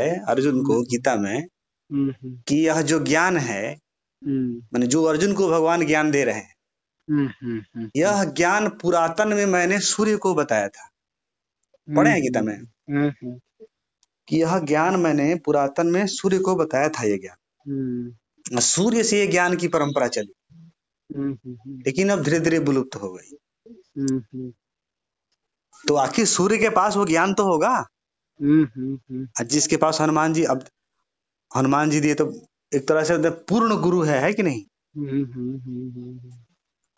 है अर्जुन को गीता में हम्म, हम्म, कि यह जो ज्ञान है हम्म, माने जो अर्जुन को भगवान ज्ञान दे रहे हैं हम्म, हम्म, हम्म, यह ज्ञान पुरातन में मैंने सूर्य को बताया था। पढ़े हैं गीता में? हम्म, हम्म, कि यह ज्ञान मैंने पुरातन में सूर्य को बताया था यह ज्ञान। हम्म, सूर्य से ये ज्ञान की परंपरा चली। हम्म, हम्म, लेकिन अब धीरे धीरे विलुप्त हो गई। हम्म, हम्म, तो आखिर सूर्य के पास वो ज्ञान तो होगा? हम्म, हम्म, हम्म, जिसके पास हनुमान जी अब हनुमान जी दिए तो एक तरह से पूर्ण गुरु है है कि नहीं? हम्म, हम्म, हम्म, हम्म,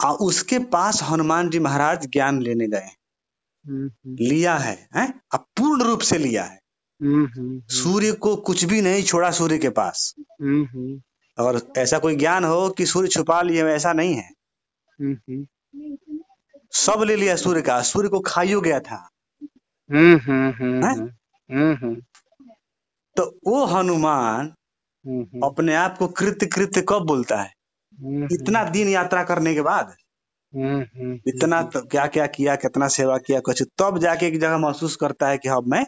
आ उसके पास हनुमान जी महाराज ज्ञान लेने गए। हम्म, हम्म, लिया है, हैं? अब पूर्ण रूप से लिया है। हम्म, हम्म, सूर्य को कुछ भी नहीं छोड़ा सूर्य के पास। हम्म, हम्म, और ऐसा कोई ज्ञान हो कि सूर्य छुपा लिए ऐसा नहीं है। हम्म, हम्म, सब ले लिया सूर्य का। सूर्य को खाइयो गया था। हम्म, हम्म, हम्म, हैं? हम्म, हम्म, तो वो हनुमान हम्म, हम्म, अपने आप को कृत्य कृत्य कब बोलता है? हम्म, इतना दिन यात्रा करने के बाद। हम्म, हम्म, इतना तो क्या क्या किया कितना सेवा किया कुछ तब जाके एक जगह महसूस करता है कि अब मैं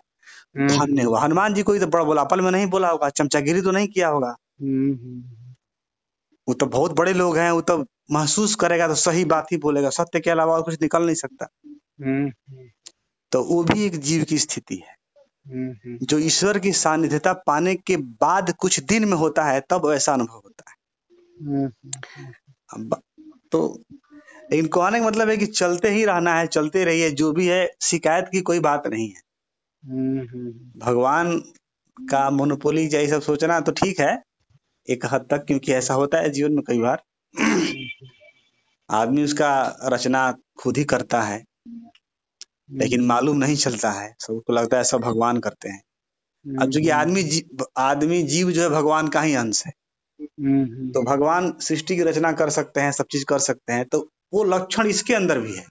हम्म, धन्य हुआ। हनुमान जी को तो बड़ा बोला पल में नहीं बोला होगा चमचागिरी तो नहीं किया होगा। हम्म, हम्म, वो तो बहुत बड़े लोग हैं वो तो महसूस करेगा तो सही बात ही बोलेगा सत्य के अलावा और कुछ निकल नहीं सकता। हम्म, तो वो भी एक जीव की स्थिति है। हम्म, हम्म, जो ईश्वर की सानिध्यता पाने के बाद कुछ दिन में होता है तब ऐसा अनुभव होता है। तो लेकिन कहने का मतलब है कि चलते ही रहना है चलते रहिए जो भी है शिकायत की कोई बात नहीं है। भगवान का मोनोपोली या ये सब सोचना तो ठीक है एक हद तक क्योंकि ऐसा होता है जीवन में कई बार। आदमी उसका रचना खुद ही करता है। लेकिन मालूम नहीं चलता है। सबको लगता है सब भगवान करते हैं। अब चूँकि आदमी जी, आदमी जीव जो है भगवान का ही अंश है। हम्म, हम्म, तो भगवान सृष्टि की रचना कर सकते हैं सब चीज़ कर सकते हैं तो वो लक्षण इसके अंदर भी है।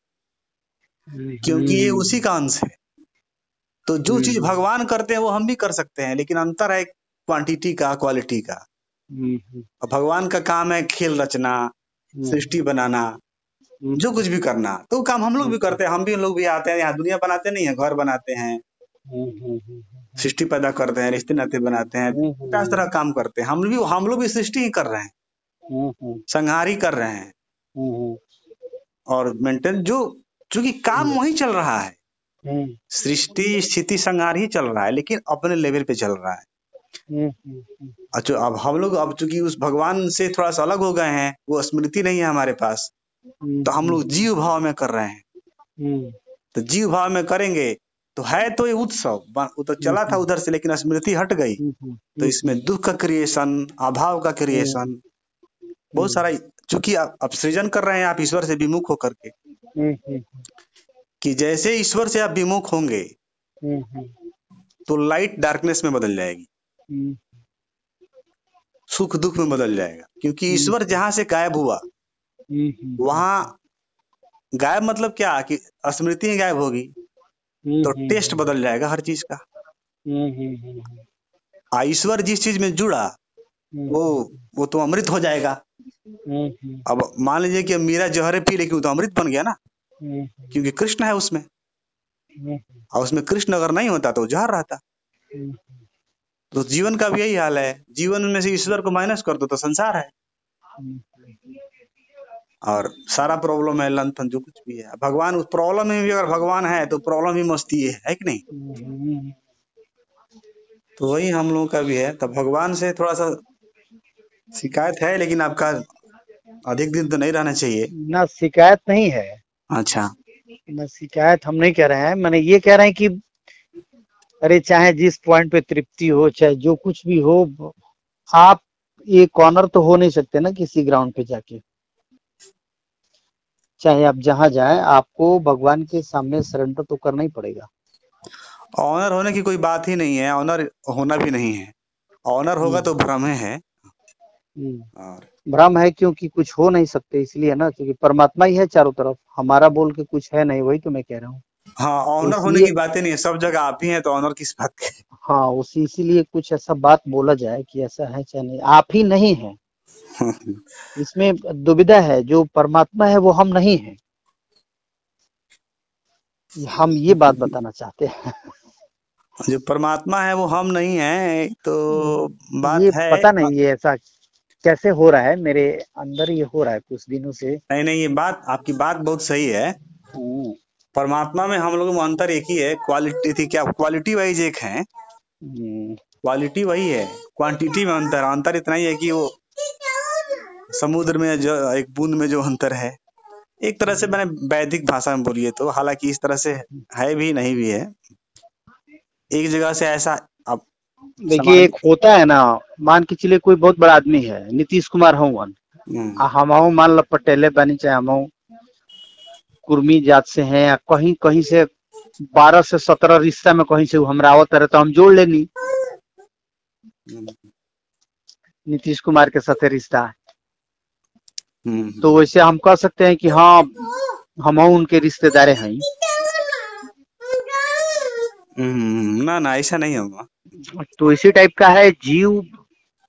हम्म, क्योंकि ये उसी का अंश है। तो जो चीज़ हम्म। भगवान करते हैं वो हम भी कर सकते हैं लेकिन अंतर है क्वांटिटी का क्वालिटी का। हम्म, हम्म, और भगवान का काम है खेल रचना हम्म, सृष्टि बनाना हम्म, जो कुछ भी करना तो वो काम हम लोग भी करते हैं हम भी लोग भी आते हैं यहाँ दुनिया बनाते नहीं है घर बनाते हैं। हम्म, हम्म, हम्म, सृष्टि पैदा करते हैं रिश्ते नाते बनाते हैं हम्म, पचास तरह काम करते हैं। हम भी हम लोग भी सृष्टि ही कर रहे हैं। हम्म, हम्म, संहार ही कर रहे हैं। हम्म, और मेंटेन जो चूँकि काम वही चल रहा है। हम्म, सृष्टि स्थिति संहार ही चल रहा है लेकिन अपने लेवल पे चल रहा है। हम्म, हम्म, अच्छा अब हम लोग अब चूँकि उस भगवान से थोड़ा सा अलग हो गए हैं वो स्मृति नहीं है हमारे पास। हम्म, तो हम लोग जीव भाव में कर रहे हैं। हम्म, तो जीव भाव में करेंगे तो है तो ये उत्सव। वो तो चला था उधर से लेकिन स्मृति हट गई। हम्म, तो इसमें दुख का क्रिएशन अभाव का क्रिएशन बहुत सारा चूँकि आप सृजन कर रहे हैं आप ईश्वर से विमुख होकर के। हम्म, हम्म, कि जैसे ईश्वर से आप विमुख होंगे हम्म, हम्म, तो लाइट डार्कनेस में बदल जाएगी। हम्म, सुख दुख में बदल जाएगा। क्योंकि ईश्वर जहाँ से गायब हुआ हम्म, हम्म, वहाँ गायब मतलब क्या? कि स्मृति गायब होगी। हम्म, तो हम्म, टेस्ट बदल जाएगा हर चीज़ का। हम्म, हम्म, हम्म, ईश्वर जिस चीज़ में जुड़ा हम्म, वो वो तो अमृत हो जाएगा। हम्म, हम्म, अब मान लीजिए कि मीरा जहरे पी लेकिन वो तो अमृत बन गया ना हम्म, क्योंकि कृष्ण है उसमें। हम्म, और उसमें कृष्ण अगर नहीं होता तो जहर रहता। हम्म, तो जीवन का भी यही हाल है। जीवन में से ईश्वर को माइनस कर दो तो संसार है। हम्म, और सारा प्रॉब्लम है लन थन जो कुछ भी है। भगवान उस प्रॉब्लम में भी अगर भगवान है तो प्रॉब्लम ही मस्ती है है कि नहीं? तो वही हम लोगों का भी है। तो भगवान से थोड़ा सा शिकायत है लेकिन आपका अधिक दिन तो नहीं रहना चाहिए। ना शिकायत नहीं है। अच्छा। ना शिकायत हम नहीं कह रहे हैं। मैंने ये कह रहे हैं कि अरे चाहे जिस पॉइंट पे तृप्ति हो चाहे जो कुछ भी हो आप ये कॉर्नर तो हो नहीं सकते ना किसी ग्राउंड पे जाके। चाहे आप जहाँ जाए आपको भगवान के सामने सरेंडर तो करना ही पड़ेगा। ऑनर होने की कोई बात ही नहीं है ऑनर होना भी नहीं है। ऑनर होगा तो भ्रम है हम्म, और भ्रम है क्योंकि कुछ हो नहीं सकते इसलिए ना क्योंकि परमात्मा ही है चारों तरफ़। हमारा बोल के कुछ है नहीं वही तो मैं कह रहा हूँ। हाँ ऑनर होने इसलिए- की बातें नहीं है सब जगह आप ही हैं तो ऑनर किस बात के? हाँ उसी इसीलिए कुछ ऐसा बात बोला जाए कि ऐसा है चाहे नहीं। आप ही नहीं है। इसमें दुविधा है जो परमात्मा है वो हम नहीं है। हम ये बात बताना चाहते हैं। जो परमात्मा है वो हम नहीं है तो बात ये है। पता नहीं ये ऐसा कैसे हो रहा है मेरे अंदर ये हो रहा है कुछ दिनों से। नहीं नहीं ये बात आपकी बात बहुत सही है। हम्म, परमात्मा में हम लोगों में अंतर एक ही है क्वालिटी थी क्या क्वालिटी वाइज एक है। हम्म, क्वालिटी वही है क्वांटिटी में अंतर। अंतर इतना ही है कि वो समुद्र में जो एक बूंद में जो अंतर है एक तरह से मैंने वैदिक भाषा में बोलिए तो हालाँकि इस तरह से है भी नहीं भी है। एक जगह से ऐसा अब देखिए एक होता है ना मान के चलिए कोई बहुत बड़ा आदमी है नीतीश कुमार हवन हम्म, हम मान लो पटेले बनी चाहे हम कुर्मी जात से हैं या कहीं कहीं से बारह से सत्रह रिश्ता में कहीं से हमरा आवत रहे तो हम जोड़ लेनी। हम्म, नीतीश कुमार के साथ रिश्ता तो वैसे हम कह सकते हैं कि हाँ हम उनके रिश्तेदारे हैं। हम्म, ना ना ऐसा नहीं होगा। तो इसी टाइप का है जीव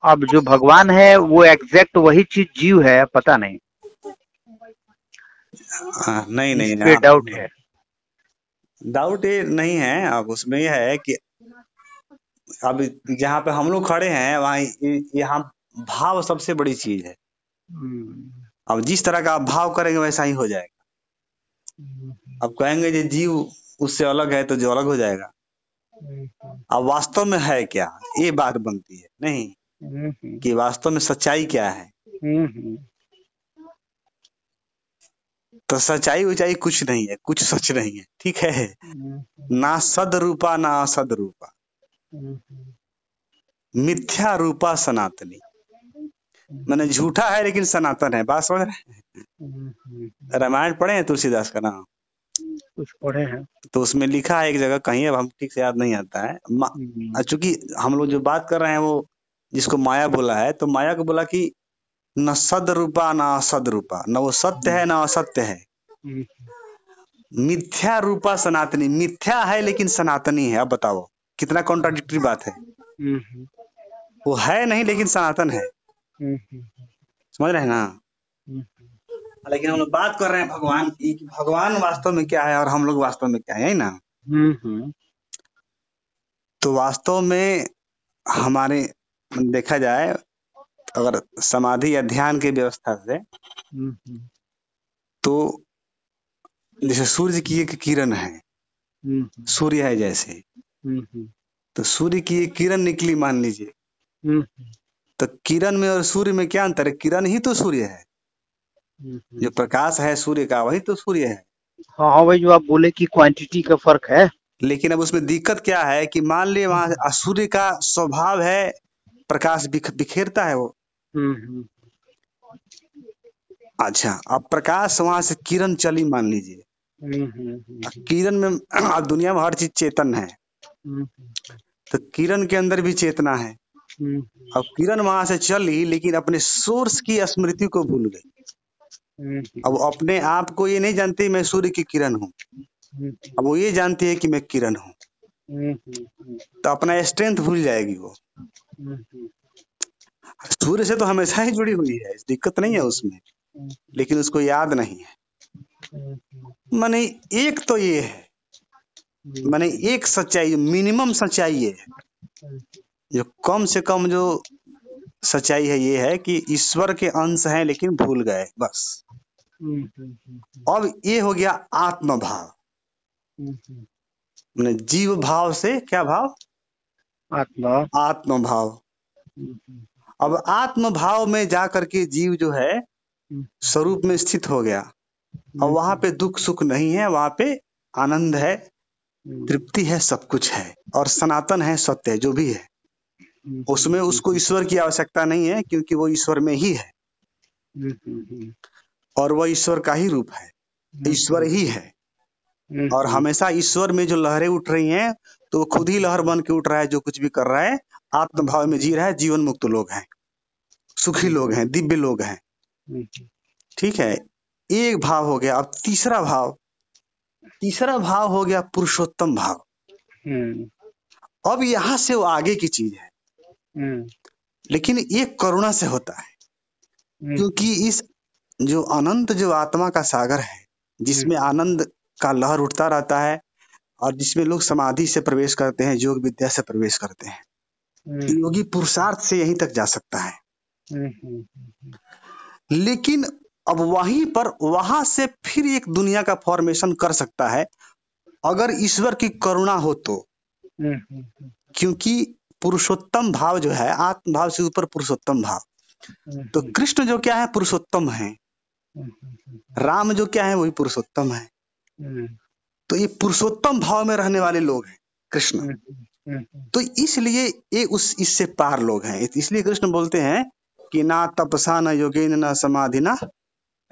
अब जो भगवान है वो एग्जैक्ट वही चीज़ जीव है पता नहीं। हाँ, नहीं नहीं आप- डाउट है। डाउट ये नहीं है अब उसमें यह है कि अब जहाँ पे हम लोग खड़े हैं वहाँ यहाँ भाव सबसे बड़ी चीज़ है। हम्म, अब जिस तरह का आप भाव करेंगे, वैसा ही हो जाएगा। अब कहेंगे जो जीव उससे अलग है तो जो अलग हो जाएगा। अब वास्तव में है क्या? ये बात बनती है, नहीं? कि वास्तव में सच्चाई क्या है? तो सच्चाई उचाई कुछ नहीं है, कुछ सच नहीं है, ठीक है? ना सद रूपा ना असद रूपा मिथ्या रूपा सनातनी। मैंने झूठा है लेकिन सनातन है। बात समझ रहे रामायण पढ़े हैं तुलसीदास का नाम? कुछ पढ़े हैं। तो उसमें लिखा है एक जगह कहीं अब हम ठीक से याद नहीं आता है। हम्म, चूँकि हम लोग जो बात कर रहे हैं वो जिसको माया बोला है तो माया को बोला कि न सद रूपा न असद रूपा न वो सत्य है न असत्य है। हम्म, मिथ्या रूपा सनातनी। मिथ्या है लेकिन सनातनी है। अब बताओ कितना कॉन्ट्राडिक्टरी बात है। हम्म, वो है नहीं लेकिन सनातन है। हम्म, समझ रहे हैं ना? हम्म, लेकिन हम लोग बात कर रहे हैं भगवान की कि भगवान वास्तव में क्या है और हम लोग वास्तव में क्या है ना? हम्म, हम्म, तो वास्तव में हमारे देखा जाए अगर समाधि या ध्यान की व्यवस्था से हम्म, तो जैसे सूर्य की एक किरण है हम्म, सूर्य है जैसे हम्म, तो सूर्य की एक किरण निकली मान लीजिए हम्म, तो किरण में और सूर्य में क्या अंतर है? किरण ही तो सूर्य है। हम्म, जो प्रकाश है सूर्य का वही तो सूर्य है। हाँ हाँ वही जो आप बोले कि क्वांटिटी का फ़र्क है। लेकिन अब उसमें दिक्कत क्या है कि मान लिए वहाँ सूर्य का स्वभाव है प्रकाश बिख, बिखेरता है वो। हम्म, हम्म, अच्छा अब प्रकाश वहाँ से किरण चली मान लीजिए। हम्म, हम्म, किरण में अब दुनिया में हर चीज़ चेतन है। हम्म, तो किरण के अंदर भी चेतना है। हम्म, अब किरण वहाँ से चली लेकिन अपने सोर्स की स्मृति को भूल गई। हम्म, अब अपने आप को ये नहीं जानती मैं सूर्य की किरण हूँ। हम्म, अब वो ये जानती है कि मैं किरण हूँ। हम्म, हम्म, तो अपना स्ट्रेंथ भूल जाएगी वो। हम्म, हम्म, सूर्य से तो हमेशा ही जुड़ी हुई है दिक्कत नहीं है उसमें लेकिन उसको याद नहीं है। हम्म, माने एक तो ये है हम्म, माने एक सच्चाई मिनिमम सच्चाई ये है। जो कम से कम जो सच्चाई है ये है कि ईश्वर के अंश हैं लेकिन भूल गए बस। हम्म, हम्म, अब ये हो गया आत्म भाव हम्म, जीव भाव से क्या भाव? आत्मा। आत्म भाव हम्म, अब आत्म भाव में जा करके जीव जो है हम्म, स्वरूप में स्थित हो गया। और वहाँ पे दुख सुख नहीं है वहाँ पे आनंद है हम्म, तृप्ति है सब कुछ है और सनातन है सत्य जो भी है। हम्म, उसमें उसको ईश्वर की आवश्यकता नहीं है क्योंकि वो ईश्वर में ही है। हम्म, हम्म, और वह ईश्वर का ही रूप है। ईश्वर ही है। हम्म, और हमेशा ईश्वर में जो लहरें उठ रही हैं तो वो खुद ही लहर बन के उठ रहा है जो कुछ भी कर रहा है। आत्मभाव में जी रहा है जीवन मुक्त लोग हैं। सुखी लोग हैं दिव्य लोग हैं। हम्म, ठीक है एक भाव हो गया। अब तीसरा भाव तीसरा भाव हो गया पुरुषोत्तम भाव। हम्म, अब यहाँ से वो आगे की चीज़ है। हम्म, लेकिन ये करुणा से होता है हम्म, क्योंकि इस जो अनंत जो आत्मा का सागर है जिसमें आनंद का लहर उठता रहता है और जिसमें लोग समाधि से प्रवेश करते हैं योग विद्या से प्रवेश करते हैं। हम्म, योगी पुरुषार्थ से यहीं तक जा सकता है। हम्म, हम्म, लेकिन अब वहीं पर वहाँ से फिर एक दुनिया का फॉर्मेशन कर सकता है। अगर ईश्वर की करुणा हो तो। हम्म, हम्म, क्योंकि पुरुषोत्तम भाव जो है आत्म भाव से ऊपर पुरुषोत्तम भाव। हम्म, तो कृष्ण जो क्या है पुरुषोत्तम है। हम्म, हम्म, राम जो क्या है वही पुरुषोत्तम है। हम्म, तो ये पुरुषोत्तम भाव में रहने वाले लोग हैं कृष्ण। हम्म, हम्म, तो इसलिए ये उस इससे पार लोग हैं। इसलिए कृष्ण बोलते हैं कि ना तपसा न योगेन न समाधि ना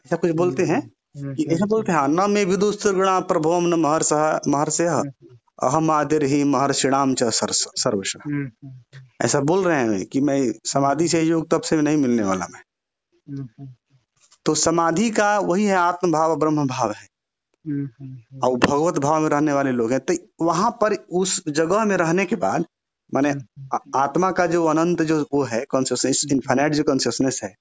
ऐसा कुछ बोलते हैं? हम्म, कि ऐसा बोलते हैं न में विदुष गुणा प्रभोम न महर्ष महर्षय। अहम आदिर ही महर्षिणाम च सर्वश। हम्म, हम्म, ऐसा बोल रहे हैं कि मैं समाधि से योग तब से नहीं मिलने वाला मैं। हम्म, तो समाधि का वही है आत्म भाव ब्रह्म भाव है और भगवत भाव में रहने वाले लोग हैं। तो वहाँ पर उस जगह में रहने के बाद माने आत्मा का जो अनंत जो वो है कॉन्सियसनेस इन्फाइनाइट जो कॉन्सियसनेस है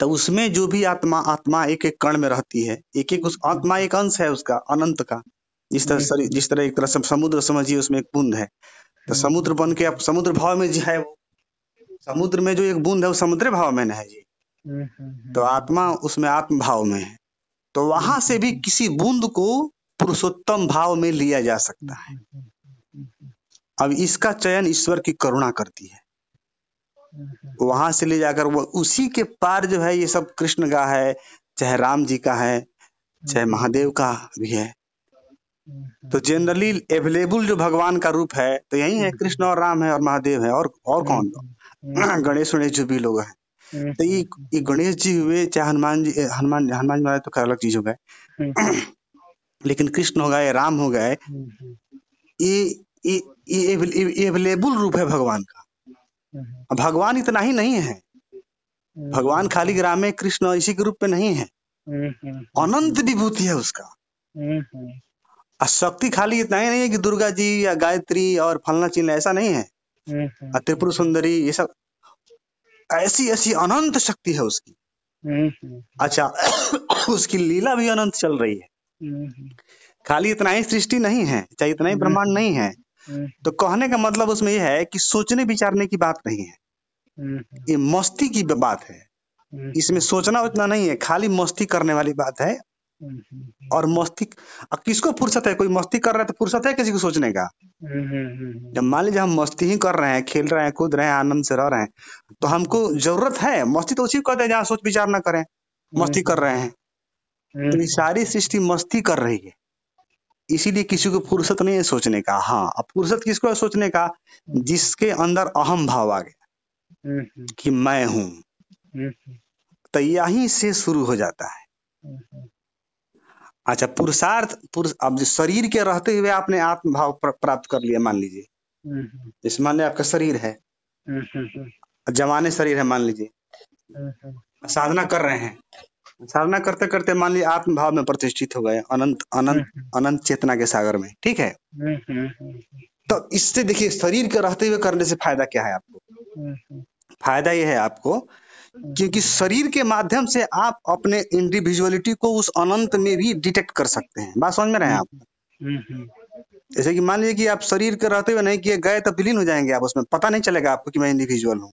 तो उसमें जो भी आत्मा आत्मा एक एक कण में रहती है एक एक उस आत्मा एक अंश है उसका अनंत का। जिस तरह शरीर जिस तरह एक तरह से समुद्र समझिए उसमें एक बूंद है। तो समुद्र बन के अब समुद्र भाव में जो है वो समुद्र में जो एक बूंद है वो समुद्र भाव में है जी। हम्म, हम्म, तो आत्मा उसमें आत्म भाव में है। तो वहाँ से भी किसी बूंद को पुरुषोत्तम भाव में लिया जा सकता है। अब इसका चयन ईश्वर की करुणा करती है। हम्म, वहाँ से ले जाकर वो उसी के पार जो है ये सब कृष्ण का है चाहे राम जी का है चाहे महादेव का भी है। हम्म, तो जनरली अवेलेबल जो भगवान का रूप है तो यही है कृष्ण और राम है और महादेव है और और कौन? हम्म, गणेश गणेश जो भी लोग हैं। हम्म, तो ये ये गणेश जी हुए चाहे हनुमान जी हनुमान हनुमान जी महाराज तो खैर अलग चीज़ हो गए। हम्म, लेकिन कृष्ण हो गए राम हो गए ये ये ये अवेलेबल रूप है भगवान का। भगवान इतना ही नहीं है। भगवान खाली राम में कृष्ण इसी के रूप में नहीं है। अनंत विभूति है उसका। शक्ति खाली इतना ही नहीं है कि दुर्गा जी या गायत्री और फलना चिन्ह ऐसा नहीं है। हम्म, हम्म, और त्रिपुर सुंदरी ये सब ऐसी ऐसी अनंत शक्ति है उसकी। हम्म, अच्छा उसकी लीला भी अनंत चल रही है। खाली इतना ही सृष्टि नहीं है चाहे इतना ही ब्रह्मांड नहीं है। तो कहने का मतलब उसमें यह है कि सोचने विचारने की बात नहीं है। ये मस्ती की बात है। इसमें सोचना उतना नहीं है खाली मस्ती करने वाली बात है। और मस्ती अब किसको फुर्सत है? कोई मस्ती कर रहा है तो फुर्सत है किसी को सोचने का? जब मान लीजिए हम मस्ती ही कर रहे हैं खेल रहे हैं कूद रहे हैं आनंद से रह रहे हैं तो हमको ज़रूरत है। मस्ती तो उसी को कहते हैं जहाँ सोच विचार ना करें मस्ती कर रहे हैं। तो ये सारी सृष्टि मस्ती कर रही है। इसीलिए किसी को फुर्सत नहीं है सोचने का। हाँ अब फुर्सत किसको है सोचने का? जिसके अंदर अहम भाव आ गया कि मैं हूँ। तो यहीं से शुरू हो जाता है। अच्छा पुरुषार्थ पुरुष अब जो शरीर के रहते हुए आपने आत्म भाव प्र- प्राप्त कर लिया मान लीजिए। हम्म, जैसे मान लिया आपका शरीर है। हम्म, हम्म, शरीर है मान लीजिए। हम्म, हम्म, साधना कर रहे हैं। साधना करते करते मान लीजिए आत्म भाव में प्रतिष्ठित हो गए अनंत अनंत अनंत चेतना के सागर में ठीक है? हम्म, हम्म, हम्म, तो इससे देखिए शरीर के रहते हुए करने से फ़ायदा क्या है आपको? हम्म, हम्म, फ़ायदा यह है आपको क्योंकि शरीर के माध्यम से आप अपने इंडिविजुअलिटी को उस अनंत में भी डिटेक्ट कर सकते हैं। बात समझ में रहे हैं आप? हम्म, हम्म, जैसे कि मान लीजिए कि आप शरीर के रहते हुए नहीं किए गए तो विलीन हो जाएँगे आप उसमें। पता नहीं चलेगा आपको कि मैं इंडिविजुअल हूँ।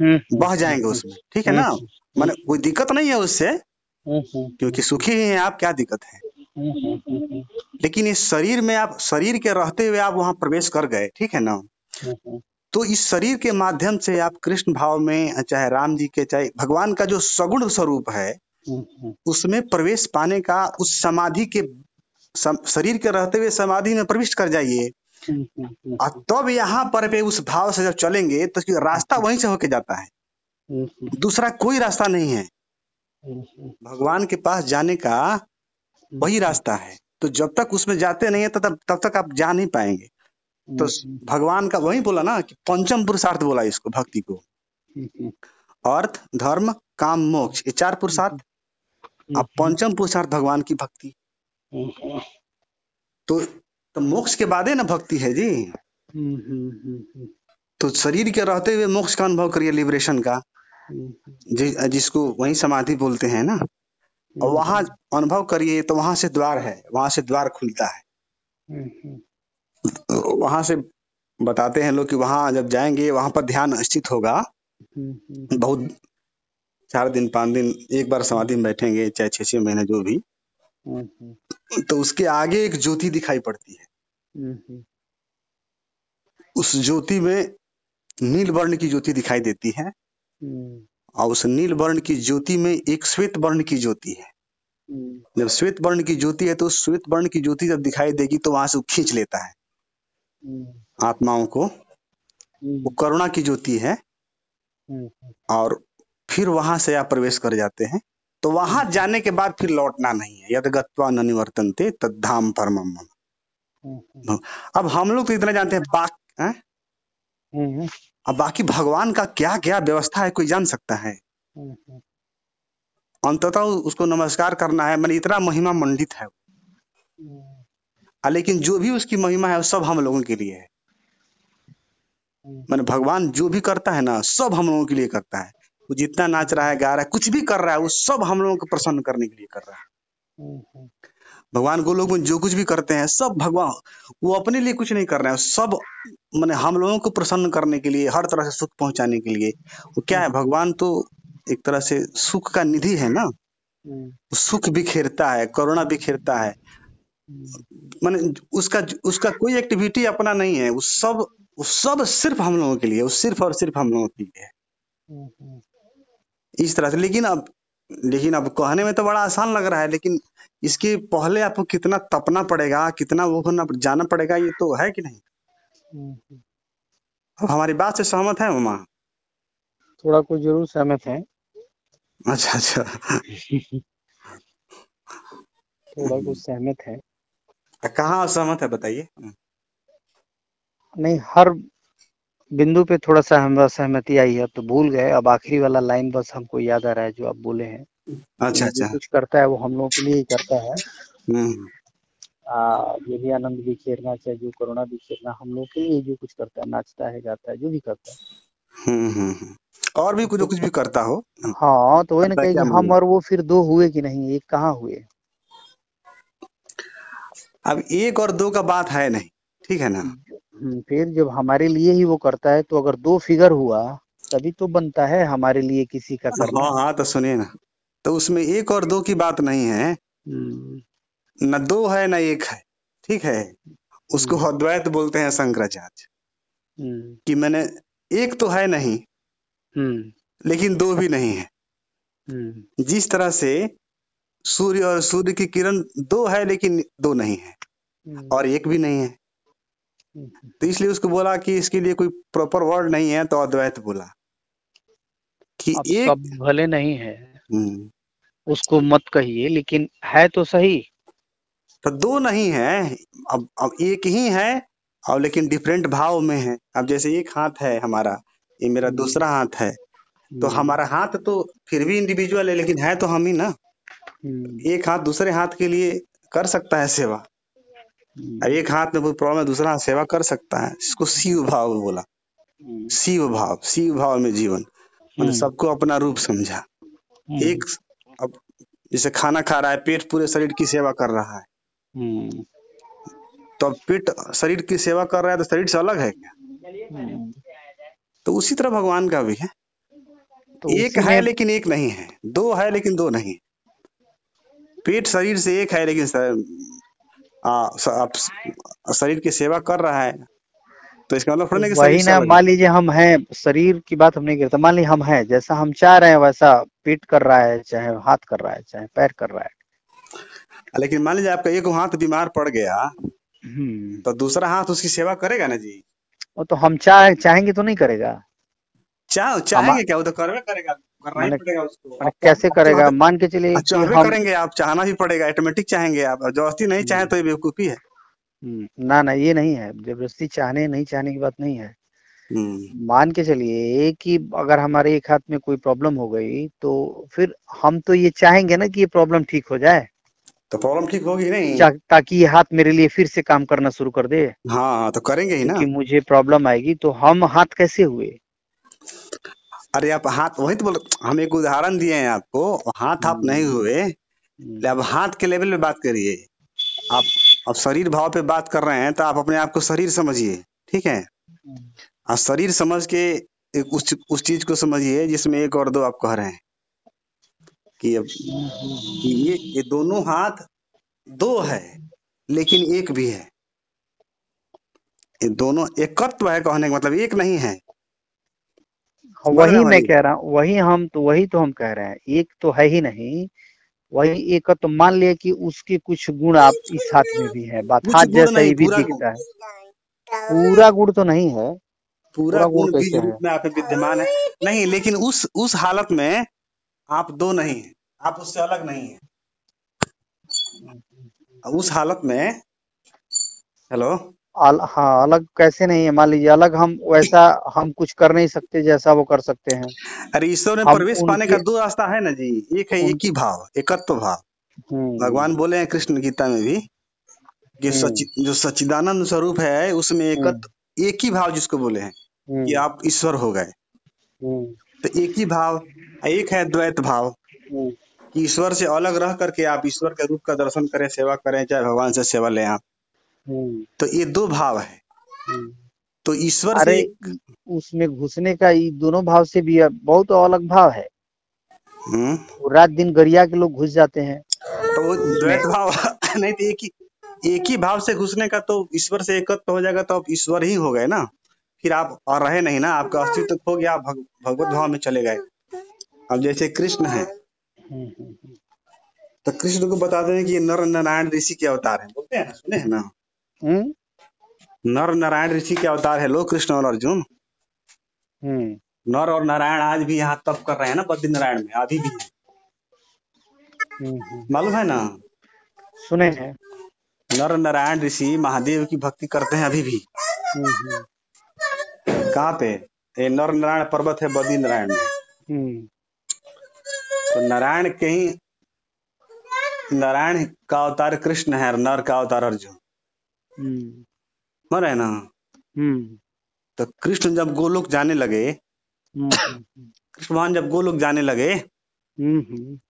हम्म, बह जाएँगे उसमें। ठीक है ना? मैंने कोई दिक्कत नहीं है उससे हम्म, हम्म, क्योंकि सुखी ही है आप क्या दिक्कत है? हम्म, हम्म, हम्म, लेकिन इस शरीर में आप शरीर के रहते हुए आप वहाँ प्रवेश कर गए ठीक है ना? हम्म, तो इस शरीर के माध्यम से आप कृष्ण भाव में चाहे राम जी के चाहे भगवान का जो सगुण स्वरूप है हम्म, उसमें प्रवेश पाने का उस समाधि के सम, शरीर के रहते हुए समाधि में प्रविष्ट कर जाइए। हम्म, हम्म, और तब यहाँ पर पे उस भाव से जब चलेंगे तो रास्ता वहीं से होके जाता है। हम्म, दूसरा कोई रास्ता नहीं है। हम्म, भगवान के पास जाने का वही रास्ता है। तो जब तक उसमें जाते नहीं है तो तब तब तक आप जा नहीं पाएँगे। तो भगवान का वही बोला ना कि पंचम पुरुषार्थ बोला इसको भक्ति को। हम्म, अर्थ धर्म काम मोक्ष ये चार पुरुषार्थ। अब पंचम पुरुषार्थ भगवान की भक्ति। हम्म, तो तो मोक्ष के बाद ही ना भक्ति है जी। हम्म, हम्म, तो शरीर के रहते हुए मोक्ष का अनुभव करिए लिबरेशन का। हम्म, जि, जिसको वही समाधि बोलते हैं ना। और वहाँ अनुभव करिए तो वहाँ से द्वार है वहाँ से द्वार खुलता है। हम्म, हम्म, वहाँ से बताते हैं लोग कि वहाँ जब जाएँगे, वहाँ पर ध्यान स्थित होगा। बहुत चार दिन, पाँच दिन, एक बार समाधि में बैठेंगे, चाहे छह छह महीने जो भी। तो उसके आगे एक ज्योति दिखाई पड़ती है। उस ज्योति में नील वर्ण की ज्योति दिखाई देती है। और उस नील वर्ण की ज्योति में एक श्वेत वर्ण की ज्योति है। जब श्वेत वर्ण की ज्योति है तो श्वेत वर्ण की ज्योति जब दिखाई देगी तो वहाँ से खींच लेता है। आत्माओं को वो हम्म, करुणा की ज्योति है हम्म, और फिर वहाँ से आप प्रवेश कर जाते हैं। तो वहाँ जाने के बाद फिर लौटना नहीं है। यद गत्वा न निवर्तनते तद्धाम परमम मम। हम्म, अब हम लोग तो इतना जानते हैं बाक हैं? हम्म, अब बाकी भगवान का क्या क्या व्यवस्था है कोई जान सकता है? हम्म, अंततः उसको नमस्कार करना है। मैंने इतना महिमा मंडित है। हम्म, लेकिन जो भी उसकी महिमा है वो सब हम लोगों के लिए है। हम्म, मैंने भगवान जो भी करता है ना सब हम लोगों के लिए करता है। वो जितना नाच रहा है गा रहा है कुछ भी कर रहा है वो सब हम लोगों को प्रसन्न करने के लिए कर रहा है। हम्म, भगवान को लोग जो कुछ भी करते हैं सब भगवान वो अपने लिए कुछ नहीं कर रहे हैं। सब मैंने हम लोगों को प्रसन्न करने के लिए हर तरह से सुख पहुँचाने के लिए। वो क्या है भगवान तो एक तरह से सुख का निधि है ना। हम्म, सुख बिखेरता है करुणा बिखेरता है। हम्म, माने उसका उसका कोई एक्टिविटी अपना नहीं है। वो सब वो सब सिर्फ़ हम लोगों के लिए वो सिर्फ़ और सिर्फ़ हम लोगों के लिए। इस तरह से। लेकिन अब लेकिन अब कहने में तो बड़ा आसान लग रहा है लेकिन इसके पहले आपको कितना तपना पड़ेगा कितना वो होना जाना पड़ेगा ये तो है कि नहीं? अब हमारी बात से सहमत है उमा थोड़ा कुछ ज़रूर सहमत है। अच्छा अच्छा। थोड़ा कुछ सहमत है। कहाँ असहमत है बताइए। नहीं हर बिंदु पे थोड़ा सा हम सहमति आई है तो भूल गए। अब आखिरी वाला लाइन बस हमको याद आ रहा है जो आप बोले हैं। अच्छा अच्छा। कुछ करता है वो हम लोगों के लिए ही करता है। हम्म। आ, ये भी आनंद भी खेलना चाहे जो करुणा भी खेलना हम लोग के लिए जो कुछ करता है नाचता है गाता है जो भी करता है। हम्म हम्म, हम्म। और भी कुछ कुछ भी करता हो। हाँ तो वही ना करता कहे क्या कि मतलब? हम और वो फिर दो हुए कि नहीं एक कहाँ हुए? अब एक और दो का बात है नहीं ठीक है ना? हम्म, फिर जब हमारे लिए ही वो करता है तो अगर दो फिगर हुआ तभी तो बनता है हमारे लिए किसी का करना। हाँ हाँ तो सुनिए ना। तो उसमें एक और दो की बात नहीं है। हम्म, न दो है न एक है ठीक है? उसको हम्म। अद्वैत बोलते हैं शंकराचार्य। हम्म, कि मैंने एक तो है नहीं हम्म, लेकिन दो भी नहीं है। हम्म, जिस तरह से सूर्य और सूर्य की किरण दो है लेकिन दो नहीं है। हम्म, और एक भी नहीं है। हम्म, तो इसलिए उसको बोला कि इसके लिए कोई प्रॉपर वर्ड नहीं है तो अद्वैत बोला कि एक भले नहीं है। हम्म, उसको मत कहिए लेकिन है तो सही। तो दो नहीं है। अब अब एक ही है और लेकिन डिफरेंट भाव में है। अब जैसे एक हाथ है हमारा ये मेरा। दूसरा हाथ है तो हमारा हाथ तो फिर भी इंडिविजुअल है लेकिन है तो हम ही ना। एक हाथ दूसरे हाथ के लिए कर सकता है सेवा। हम्म, एक हाथ में कोई प्रॉब्लम है दूसरा हाथ सेवा कर सकता है। इसको शिव भाव बोला। हम्म, शिव भाव शिव भाव में जीवन। मैंने हम्म, सबको अपना रूप समझा। हम्म, एक अब जैसे खाना खा रहा है पेट पूरे शरीर की सेवा कर रहा है। हम्म, तो अब पेट शरीर की सेवा कर रहा है तो शरीर से अलग है क्या? हम्म। तो उसी तरह भगवान का भी है। तो एक है लेकिन एक नहीं है। दो है लेकिन दो नहीं पेट शरीर से एक है लेकिन आ, आप शरीर की सेवा कर रहा है। तो इसका मतलब थोड़ा वही ना मान लीजिए हम हैं शरीर की बात हम नहीं करते मान लीजिए हम हैं जैसा हम चाह रहे हैं वैसा पीठ कर रहा है चाहे हाथ कर रहा है चाहे पैर कर रहा है। लेकिन मान लीजिए आपका एक हाथ बीमार पड़ गया हम्म। तो दूसरा हाथ उसकी सेवा करेगा ना जी? वो तो हम चाह चाहेंगे तो नहीं करेगा। चाह चाहेंगे क्या? वो तो करवे करेगा। करना ही पड़ेगा उसको। कैसे करेगा? मान के चलिए हम करेंगे आप चाहना भी पड़ेगा ऑटोमेटिक चाहेंगे आप। ज़बरदस्ती नहीं चाहे तो ये बेवकूफ़ी है। हम्म, ना ना ये नहीं है। ज़बरदस्ती चाहने नहीं चाहने की बात नहीं है। हम्म, मान के चलिए कि अगर हमारे एक हाथ में कोई प्रॉब्लम हो गई तो फिर हम तो ये चाहेंगे ना कि ये प्रॉब्लम ठीक हो जाए। तो प्रॉब्लम ठीक होगी नहीं। ताकि ये हाथ मेरे लिए फिर से काम करना शुरू कर दे। हाँ तो करेंगे ही ना। क्योंकि मुझे प्रॉब्लम आएगी तो हम हाथ कैसे हुए? अरे आप हाथ वही तो बोल हम एक उदाहरण दिए हैं आपको हाथ आप नहीं हुए हम्म, अब हाथ के लेवल पे बात करिए। आप अब शरीर भाव पे बात कर रहे हैं तो आप अपने आप को शरीर समझिए ठीक है? और शरीर समझ के एक उस उस चीज़ को समझिए जिसमें एक और दो आप कह रहे हैं। कि अब कि ये ये दोनों हाथ दो है लेकिन एक भी है। ये दोनों एकत्व है कहने का मतलब एक नहीं है। वही मैं कह रहा हूँ वही हम तो वही तो हम कह रहे हैं एक तो है ही नहीं वही एक तो मान लिया कि उसके कुछ गुण आप इस हाथ में भी है बात हाथ जैसा ही भी दिखता है। पूरा गुण तो नहीं है पूरा गुण गुण बीज रूप में आप विद्यमान है। नहीं लेकिन उस उस हालत में आप दो नहीं है आप उससे अलग नहीं है। उस हालत में हेलो? अल, हाँ अलग कैसे नहीं है। मान लीजिए अलग हम वैसा हम कुछ कर नहीं सकते जैसा वो कर सकते हैं। अरे ईश्वर में प्रवेश पाने का दो रास्ता है ना जी। एक है एक ही भाव एकत्व भाव। हम्म। भगवान बोले हैं कृष्ण गीता में भी कि हम्म। सचि, जो सच्चिदानंद स्वरूप है उसमें हम्म। एकत्व एक ही भाव जिसको बोले हैं कि आप ईश्वर हो गए। तो एक ही भाव एक है द्वैत भाव कि ईश्वर से अलग रह करके आप ईश्वर के रूप का दर्शन करें सेवा करें चाहे भगवान से सेवा लें आप। तो ये दो भाव है। हम्म। तो ईश्वर से अरे एक उसमें घुसने का ये दोनों भाव से भी बहुत अलग भाव है। हम्म, रात दिन गरिया के लोग घुस जाते हैं। तो वो द्वैत भाव नहीं तो एक ही एक ही भाव से घुसने का तो ईश्वर से एकत्व हो जाएगा तो आप ईश्वर ही हो गए ना। फिर आप और रहे नहीं ना आपका अस्तित्व खो गया आप भग, भगवत भाव में चले गए। अब जैसे कृष्ण है। हम्म, तो कृष्ण को बताते हैं कि नर नारायण ऋषि के अवतार है। बोलते हैं ना सुने हैं ना? नर नारायण ऋषि के अवतार है लो कृष्ण और अर्जुन नर और नारायण आज भी यहाँ तप कर रहे हैं ना बद्री नारायण में अभी भी। मालूम है ना सुने हैं नर नारायण ऋषि महादेव की भक्ति करते हैं अभी भी कहाँ पे ये नर नारायण पर्वत है बद्री नारायण में तो नारायण के ही नारायण का अवतार कृष्ण है और नर का अवतार अर्जुन। मर है ना? हम्म, तो कृष्ण जब गोलोक जाने लगे हम्म, हम्म, कृष्ण भगवान जब गोलोक जाने लगे हम्म, हम्म,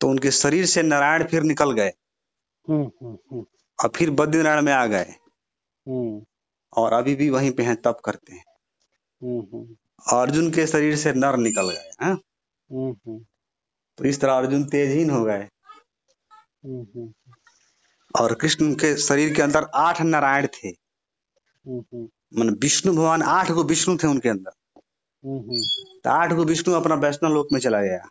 तो उनके शरीर से नारायण फिर निकल गए। हम्म, हम्म, हम्म, और फिर बद्री नारायण में आ गए। हम्म, और अभी भी वहीं पे हैं तप करते हैं। हम्म, हम्म, अर्जुन के शरीर से नर निकल गए हैं। हम्म, हम्म, तो इस तरह अर्जुन तेजहीन हो गए। हम्म, हम्म, और कृष्ण के शरीर के अंदर आठ नारायण थे। मन विष्णु भगवान आठ गो विष्णु थे उनके अंदर। तो आठ गो विष्णु अपना वैष्णव लोक में चला गया।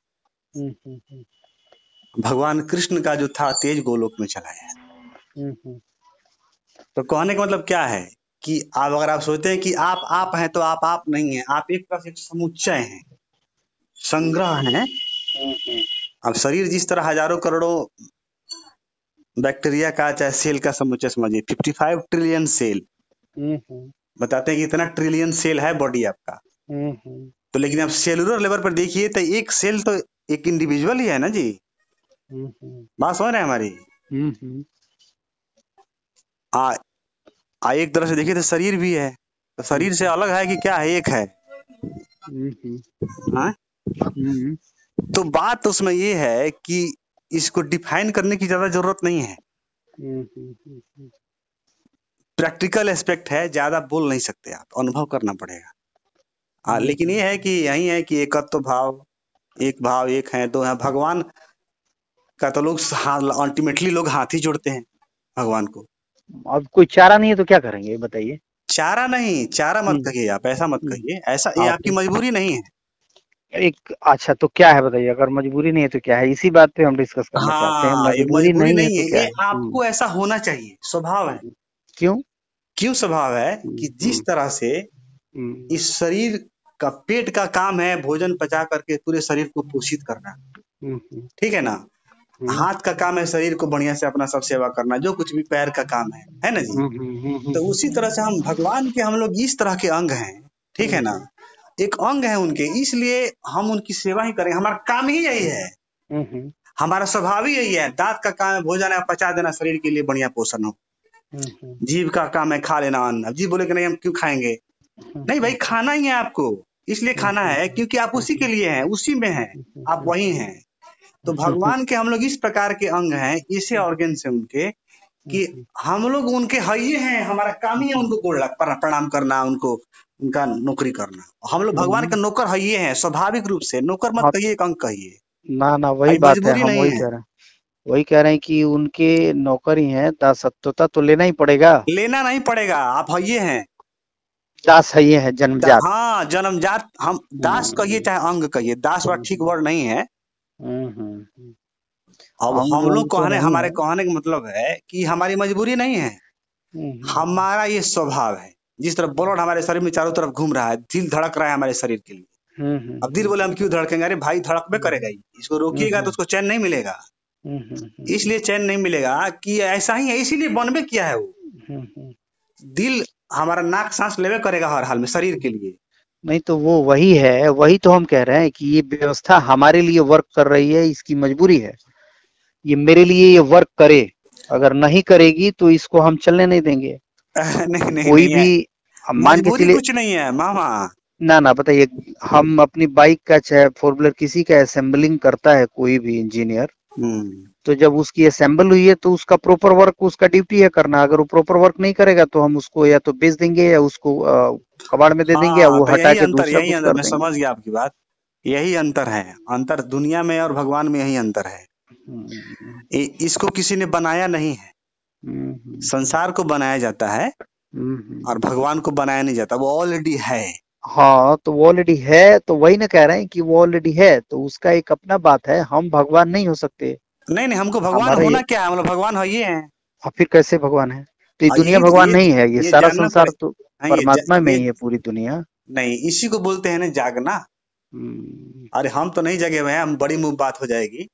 भगवान कृष्ण का जो था तेज गोलोक में चला गया। तो कहने का मतलब क्या है कि आप अगर आप सोचते हैं कि आप आप हैं तो आप आप नहीं हैं। आप एक तरह से एक समुच्चय हैं। संग्रह हैं। अब शरीर जिस तरह हज़ारों करोड़ों बैक्टीरिया का चाहे सेल का समुच्चय समझिए 55 ट्रिलियन सेल बताते हैं कि इतना ट्रिलियन सेल है बॉडी आपका। तो लेकिन आप सेलुलर लेवल पर देखिए तो एक सेल तो एक इंडिविजुअल ही है ना जी? बात समझ रहे हैं हमारी? आ, आ एक तरह से देखिए तो शरीर भी है। तो शरीर से अलग है कि क्या है? एक है। हम्म, हम्म, हाँ? तो बात उसमें ये है कि इसको डिफाइन करने की ज़्यादा ज़रूरत नहीं है। हम्म, हम्म, हम्म, प्रैक्टिकल एस्पेक्ट है ज़्यादा बोल नहीं सकते आप अनुभव करना पड़ेगा। हाँ हम्म, लेकिन ये है कि यही है कि एकत्व भाव एक भाव एक है दो है। भगवान का तो लोग अल्टीमेटली लोग हाथ ही जोड़ते हैं भगवान को। अब कोई चारा नहीं है तो क्या करेंगे बताइए। चारा नहीं चारा मत कहिए आप ऐसा मत कहिए। ऐसा ये हाँ आपकी मजबूरी नहीं है। एक अच्छा तो क्या है बताइए? अगर मजबूरी नहीं है तो क्या है? इसी बात पे हम डिस्कस करना हाँ, चाहते हैं। मजबूरी मजबूरी नहीं नहीं है तो क्या ये है? हम्म, आपको ऐसा होना चाहिए। स्वभाव है। क्यों? क्यों स्वभाव है? हम्म, कि जिस हम्म, तरह से इस शरीर का पेट का काम है भोजन पचा करके पूरे शरीर को पोषित करना। ठीक है ना? हाथ का काम है शरीर को बढ़िया से अपना सब सेवा करना जो कुछ भी पैर का काम है। है ना जी? तो उसी तरह से हम भगवान के हम लोग इस तरह के अंग हैं। ठीक है ना? एक अंग है उनके इसलिए हम उनकी सेवा ही करें। हमारा काम ही यही है। हम्म, हम्म, हमारा स्वभाव ही यही है। दांत का काम है भोजन है पचा देना शरीर के लिए बढ़िया पोषण हो। हम्म, जीव का काम है खा लेना अन्न। अब जीव बोले कि नहीं हम क्यों खाएँगे? नहीं भाई खाना ही है आपको। इसलिए खाना है क्योंकि आप उसी के लिए हैं उसी में हैं। आप वही हैं। तो भगवान के हम लोग इस प्रकार के अंग हैं इसे ऑर्गेन से उनके कि हम लोग उनके हइये हैं हमारा काम ही है उनको गोड़ प्रणाम करना उनको उनका नौकरी करना। हम लोग भगवान के नौकर हइये है स्वाभाविक रूप से। नौकर मत हाँ। कहिए अंक कहिए। ना ना वही बात है हम वही है। कह रहे हैं। वही कह रहे हैं कि उनके नौकरी हैं दासत्वता तो लेना ही पड़ेगा। लेना नहीं पड़ेगा आप हइये हैं। दास है ये है जन्मजात। हाँ जन्मजात हम दास हम्म। कहिए चाहे अंग कहिए दास वर्ड ठीक वर्ड नहीं है। हम्म, हम्म। अब हम लोग तो कहने हमारे कहने का मतलब है कि हमारी मजबूरी नहीं है। हमारा ये स्वभाव है। जिस तरह ब्लड हमारे शरीर में चारों तरफ़ घूम रहा है दिल धड़क रहा है हमारे शरीर के लिए। हम्म, हम्म, अब दिल बोले हम क्यों धड़केंगे? अरे भाई धड़कबे करेगा ही। इसको रोकिएगा तो उसको चैन नहीं मिलेगा। हम्म, हम्म, हम्म, इसलिए चैन नहीं मिलेगा कि ऐसा ही है इसीलिए बनबे किया है वो। हम्म, हम्म। दिल हमारा नाक सांस लेवे करेगा हर हाल में शरीर के लिए। नहीं तो वो वही है वही तो हम कह रहे हैं कि ये व्यवस्था हमारे लिए वर्क कर रही है इसकी मजबूरी है। ये मेरे लिए ये वर्क करे। अगर नहीं करेगी तो इसको हम चलने नहीं देंगे। नहीं नहीं कोई नहीं भी मान के चलिए कुछ नहीं है मामा। ना ना बताइए हम अपनी बाइक का चाहे फोर व्हीलर किसी का असेंबलिंग करता है कोई भी इंजीनियर हम्म। तो जब उसकी असेंबल हुई है तो उसका प्रॉपर वर्क उसका ड्यूटी है करना। अगर वो प्रॉपर वर्क नहीं करेगा तो हम उसको या तो बेच देंगे या उसको कबाड़ में दे देंगे या हाँ, वो तो हटा के दूसरा यही अंतर मैं समझ गया आपकी बात। यही अंतर है। अंतर दुनिया में और भगवान में यही अंतर है। हम्म, इसको किसी ने बनाया नहीं है। हम्म, संसार को बनाया जाता है। और भगवान को बनाया नहीं जाता वो ऑलरेडी है। हाँ तो वो ऑलरेडी है तो वही ना कह रहे हैं कि वो ऑलरेडी है तो उसका एक अपना बात है हम भगवान नहीं हो सकते। नहीं नहीं हमको भगवान होना क्या है? लोग भगवान है ये हैं। और फिर कैसे भगवान है? तो ये हाँ, दुनिया भगवान ये- नहीं है ये ये सारा संसार तो परमात्मा में ही है पूरी दुनिया। नहीं इसी को बोलते हैं ना जागना। हम्म, अरे हम तो नहीं जगे हुए हैं हम बड़ी मुँह बात हो जाएगी।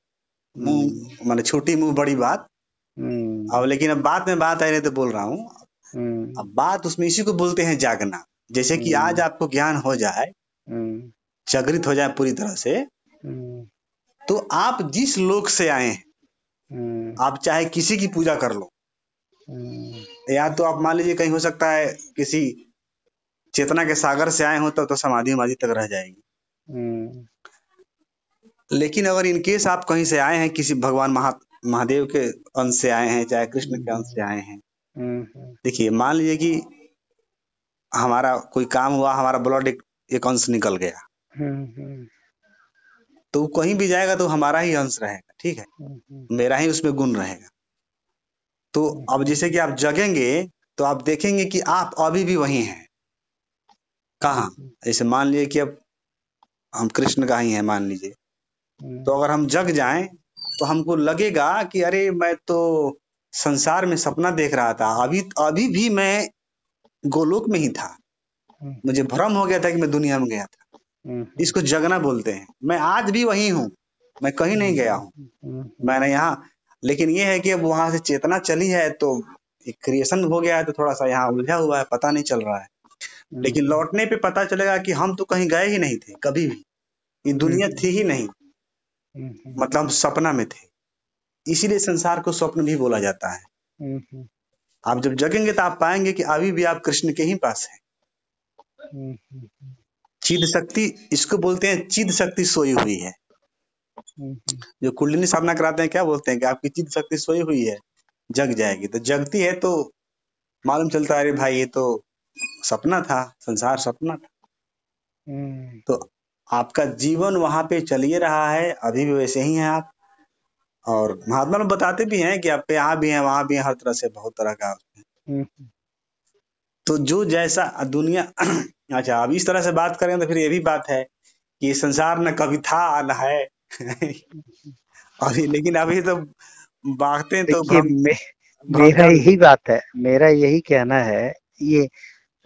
मुँह माने छोटी मुँह बड़ी बात। हम्म, अब लेकिन अब बात में बात आई नहीं तो बोल रहा हूँ हम्म, अब बात उसमें इसी को बोलते हैं जागना। जैसे कि हम्म। आज आपको ज्ञान हो जाए हम्म, जागृत हो जाए पूरी तरह से हम्म, तो आप जिस लोक से आए हैं हम्म, आप चाहे किसी की पूजा कर लो। हम्म, या तो आप मान लीजिए कहीं हो सकता है किसी चेतना के सागर से आए हो तब तो समाधि उमाधि तक रह जाएगी। हम्म, लेकिन अगर इन केस आप कहीं से आए हैं किसी भगवान महा महादेव के अंश से आए हैं चाहे कृष्ण के अंश से आए हैं हम्म, हम्म, देखिए मान लीजिए कि हमारा कोई काम हुआ हमारा ब्लड एक, एक अंश निकल गया। हम्म, हम्म, तो कहीं भी जाएगा तो हमारा ही अंश रहेगा ठीक है? हम्म, मेरा ही उसमें गुण रहेगा। तो अब जैसे कि आप जगेंगे तो आप देखेंगे कि आप अभी भी वही हैं। कहा? जैसे मान लीजिए कि अब हम कृष्ण का ही है मान लीजिए। हम्म, तो अगर हम जग जाएँ तो हमको लगेगा कि अरे मैं तो संसार में सपना देख रहा था। अभी अभी भी मैं गोलोक में ही था। हम्म, मुझे भ्रम हो गया था कि मैं दुनिया में गया था। हम्म, इसको जगना बोलते हैं। मैं आज भी वही हूँ। मैं कहीं नहीं गया हूँ। हम्म, मैंने यहाँ लेकिन ये है कि अब वहाँ से चेतना चली है तो एक क्रिएशन हो गया है तो थोड़ा सा यहाँ उलझा हुआ है पता नहीं चल रहा है। लेकिन लौटने पे पता चलेगा कि हम तो कहीं गए ही नहीं थे कभी भी। ये दुनिया थी ही नहीं। मतलब हम सपना में थे। इसीलिए संसार को स्वप्न भी बोला जाता है। आप जब जगेंगे तो आप पाएँगे कि अभी भी आप कृष्ण के ही पास हैं। चिद शक्ति इसको बोलते हैं चिद शक्ति सोई हुई है। जो कुंडली साधना कराते हैं क्या बोलते हैं कि आपकी चिद शक्ति सोई हुई है जग जाएगी। तो जगती है तो मालूम चलता है अरे भाई ये तो सपना था संसार सपना था। हम्म, तो आपका जीवन वहाँ पे चलिए रहा है अभी भी वैसे ही हैं आप। और महात्मा लोग बताते भी हैं कि आप यहाँ भी हैं वहाँ भी हैं हर तरह से बहुत तरह का हम्म, तो जो जैसा दुनिया अच्छा अब इस तरह से बात करें तो फिर ये भी बात है कि संसार न कभी था न है। अभी लेकिन अभी तो बागते तो मे, मेरा यही बात है मेरा यही कहना है ये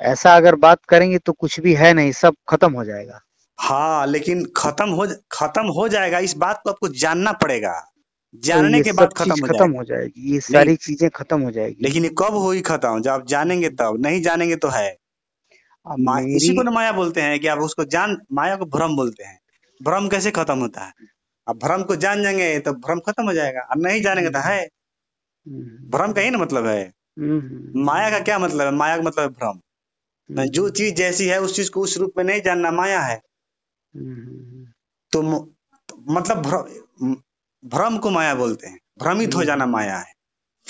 ऐसा अगर बात करेंगे तो कुछ भी है नहीं सब खत्म हो जाएगा। हाँ लेकिन खत्म हो खत्म हो जाएगा इस बात को आपको जानना पड़ेगा। जानने ये के बाद खत्म हो खत्म हो जाएगी। ये सारी चीज़ें खत्म हो जाएगी। लेकिन ये कब होगी खत्म? जब आप जानेंगे तब नहीं जानेंगे तो है। इसी को तो माया बोलते हैं कि आप उसको जान माया को भ्रम बोलते हैं। भ्रम कैसे खत्म होता है? अब भ्रम को जान जाएँगे तो भ्रम खत्म हो जाएगा। और नहीं जानेंगे तो है। हम्म, भ्रम का ही ना मतलब है। हम्म, माया का क्या मतलब है? माया का मतलब है भ्रम। हम्म, जो चीज़ जैसी है उस चीज़ को उस रूप में नहीं जानना माया है। हम्म, तो म- मतलब भ्रम को माया बोलते हैं। भ्रमित हो जाना माया है।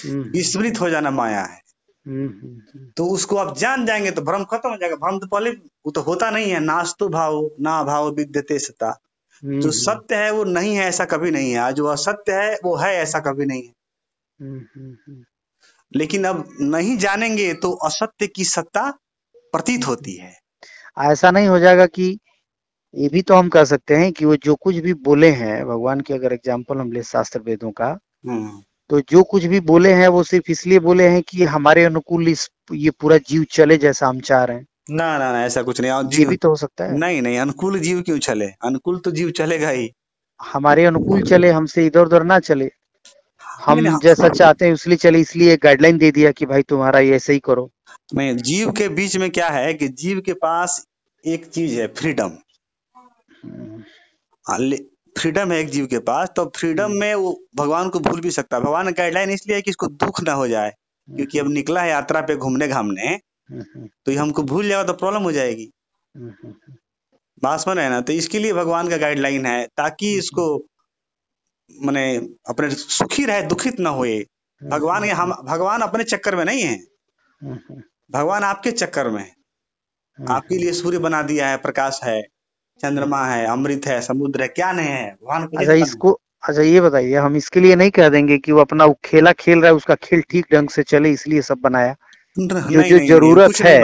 हम्म, विस्मृत हो जाना माया है। हम्म, हम्म, तो उसको आप जान जाएँगे तो भ्रम खत्म हो जाएगा। भ्रम तो पहले वो तो होता नहीं है। नास्तु भाव ना भाव विद्यते सता। हम्म, जो सत्य है वो नहीं है ऐसा कभी नहीं है। आज जो असत्य है वो है ऐसा कभी नहीं है। हम्म, हम्म, हम्म, लेकिन अब नहीं जानेंगे तो असत्य की सत्ता प्रतीत होती है। ऐसा नहीं हो जाएगा कि ये भी तो हम कह सकते हैं कि वो जो कुछ भी बोले हैं भगवान के अगर एग्ज़ाम्पल हम ले शास्त्र वेदों का हम्म, तो जो कुछ भी बोले हैं वो सिर्फ़ इसलिए बोले हैं कि हमारे अनुकूल इस ये पूरा जीव चले जैसा हम चाह रहे हैं। ना ना ना ऐसा कुछ नहीं जीव भी तो हो सकता है। नहीं नहीं अनुकूल जीव क्यों चले? अनुकूल तो जीव चलेगा ही। हमारे अनुकूल चले हमसे इधर उधर ना चले। हम नहीं, नहीं, जैसा चाहते हैं इसलिए चले इसलिए गाइडलाइन दे दिया कि भाई तुम्हारा ये ऐसे ही करो। नहीं जीव के बीच में क्या है कि जीव के पास एक चीज़ है फ्रीडम फ्रीडम है एक जीव के पास तो फ्रीडम में वो भगवान को भूल भी सकता है। भगवान गाइडलाइन इसलिए है कि इसको दुख ना हो जाए क्योंकि अब निकला है यात्रा पे घूमने घामने हम्म, हम्म, तो ये हमको भूल जाएगा तो प्रॉब्लम हो जाएगी। हम्म, हम्म, बात समझ रहे ना तो इसके लिए भगवान का गाइडलाइन है ताकि इसको माने अपने सुखी रहे दुखित ना होए। भगवान हम भगवान अपने चक्कर में नहीं है। हम्म, हम्म, भगवान आपके चक्कर में है। हम्म, आपके लिए सूर्य बना दिया है प्रकाश है। चंद्रमा है अमृत है समुद्र है क्या नहीं है? भगवान को अच्छा इसको अच्छा ये बताइए हम इसके लिए नहीं कह देंगे कि वो अपना वो खेला खेल रहा है उसका खेल ठीक ढंग से चले इसलिए सब बनाया। जो जो ज़रूरत है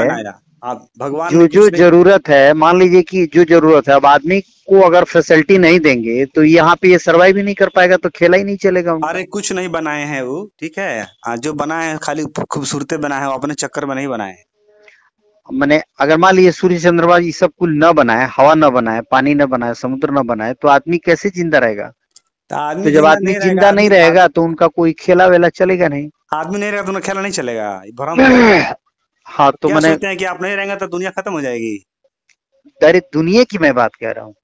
आप भगवान जो जो ज़रूरत है मान लीजिए कि जो ज़रूरत है अब आदमी को अगर फैसिलिटी नहीं देंगे तो यहाँ पे ये सर्वाइव ही नहीं कर पाएगा तो खेला ही नहीं चलेगा अरे कुछ नहीं बनाए हैं वो ठीक है? हाँ, जो बनाए हैं खाली खूबसूरते बनाए हैं वो अपने चक्कर में नहीं बनाए हैं। मैंने अगर मान लीजिए सूर्य चंद्रमा ये सब कुल न बनाए हवा न बनाए पानी न बनाए समुद्र न बनाए तो आदमी कैसे ज़िंदा रहेगा? तो तो जब आदमी ज़िंदा नहीं रहेगा तो उनका कोई खेला वेला चलेगा नहीं। आदमी नहीं रहेगा तो खेला नहीं चलेगा भ्रम हाँ। तो मैंने सोचते हैं कि आप नहीं रहेंगे तो दुनिया खत्म हो जाएगी? अरे दुनिया की मैं बात कर रहा हूँ।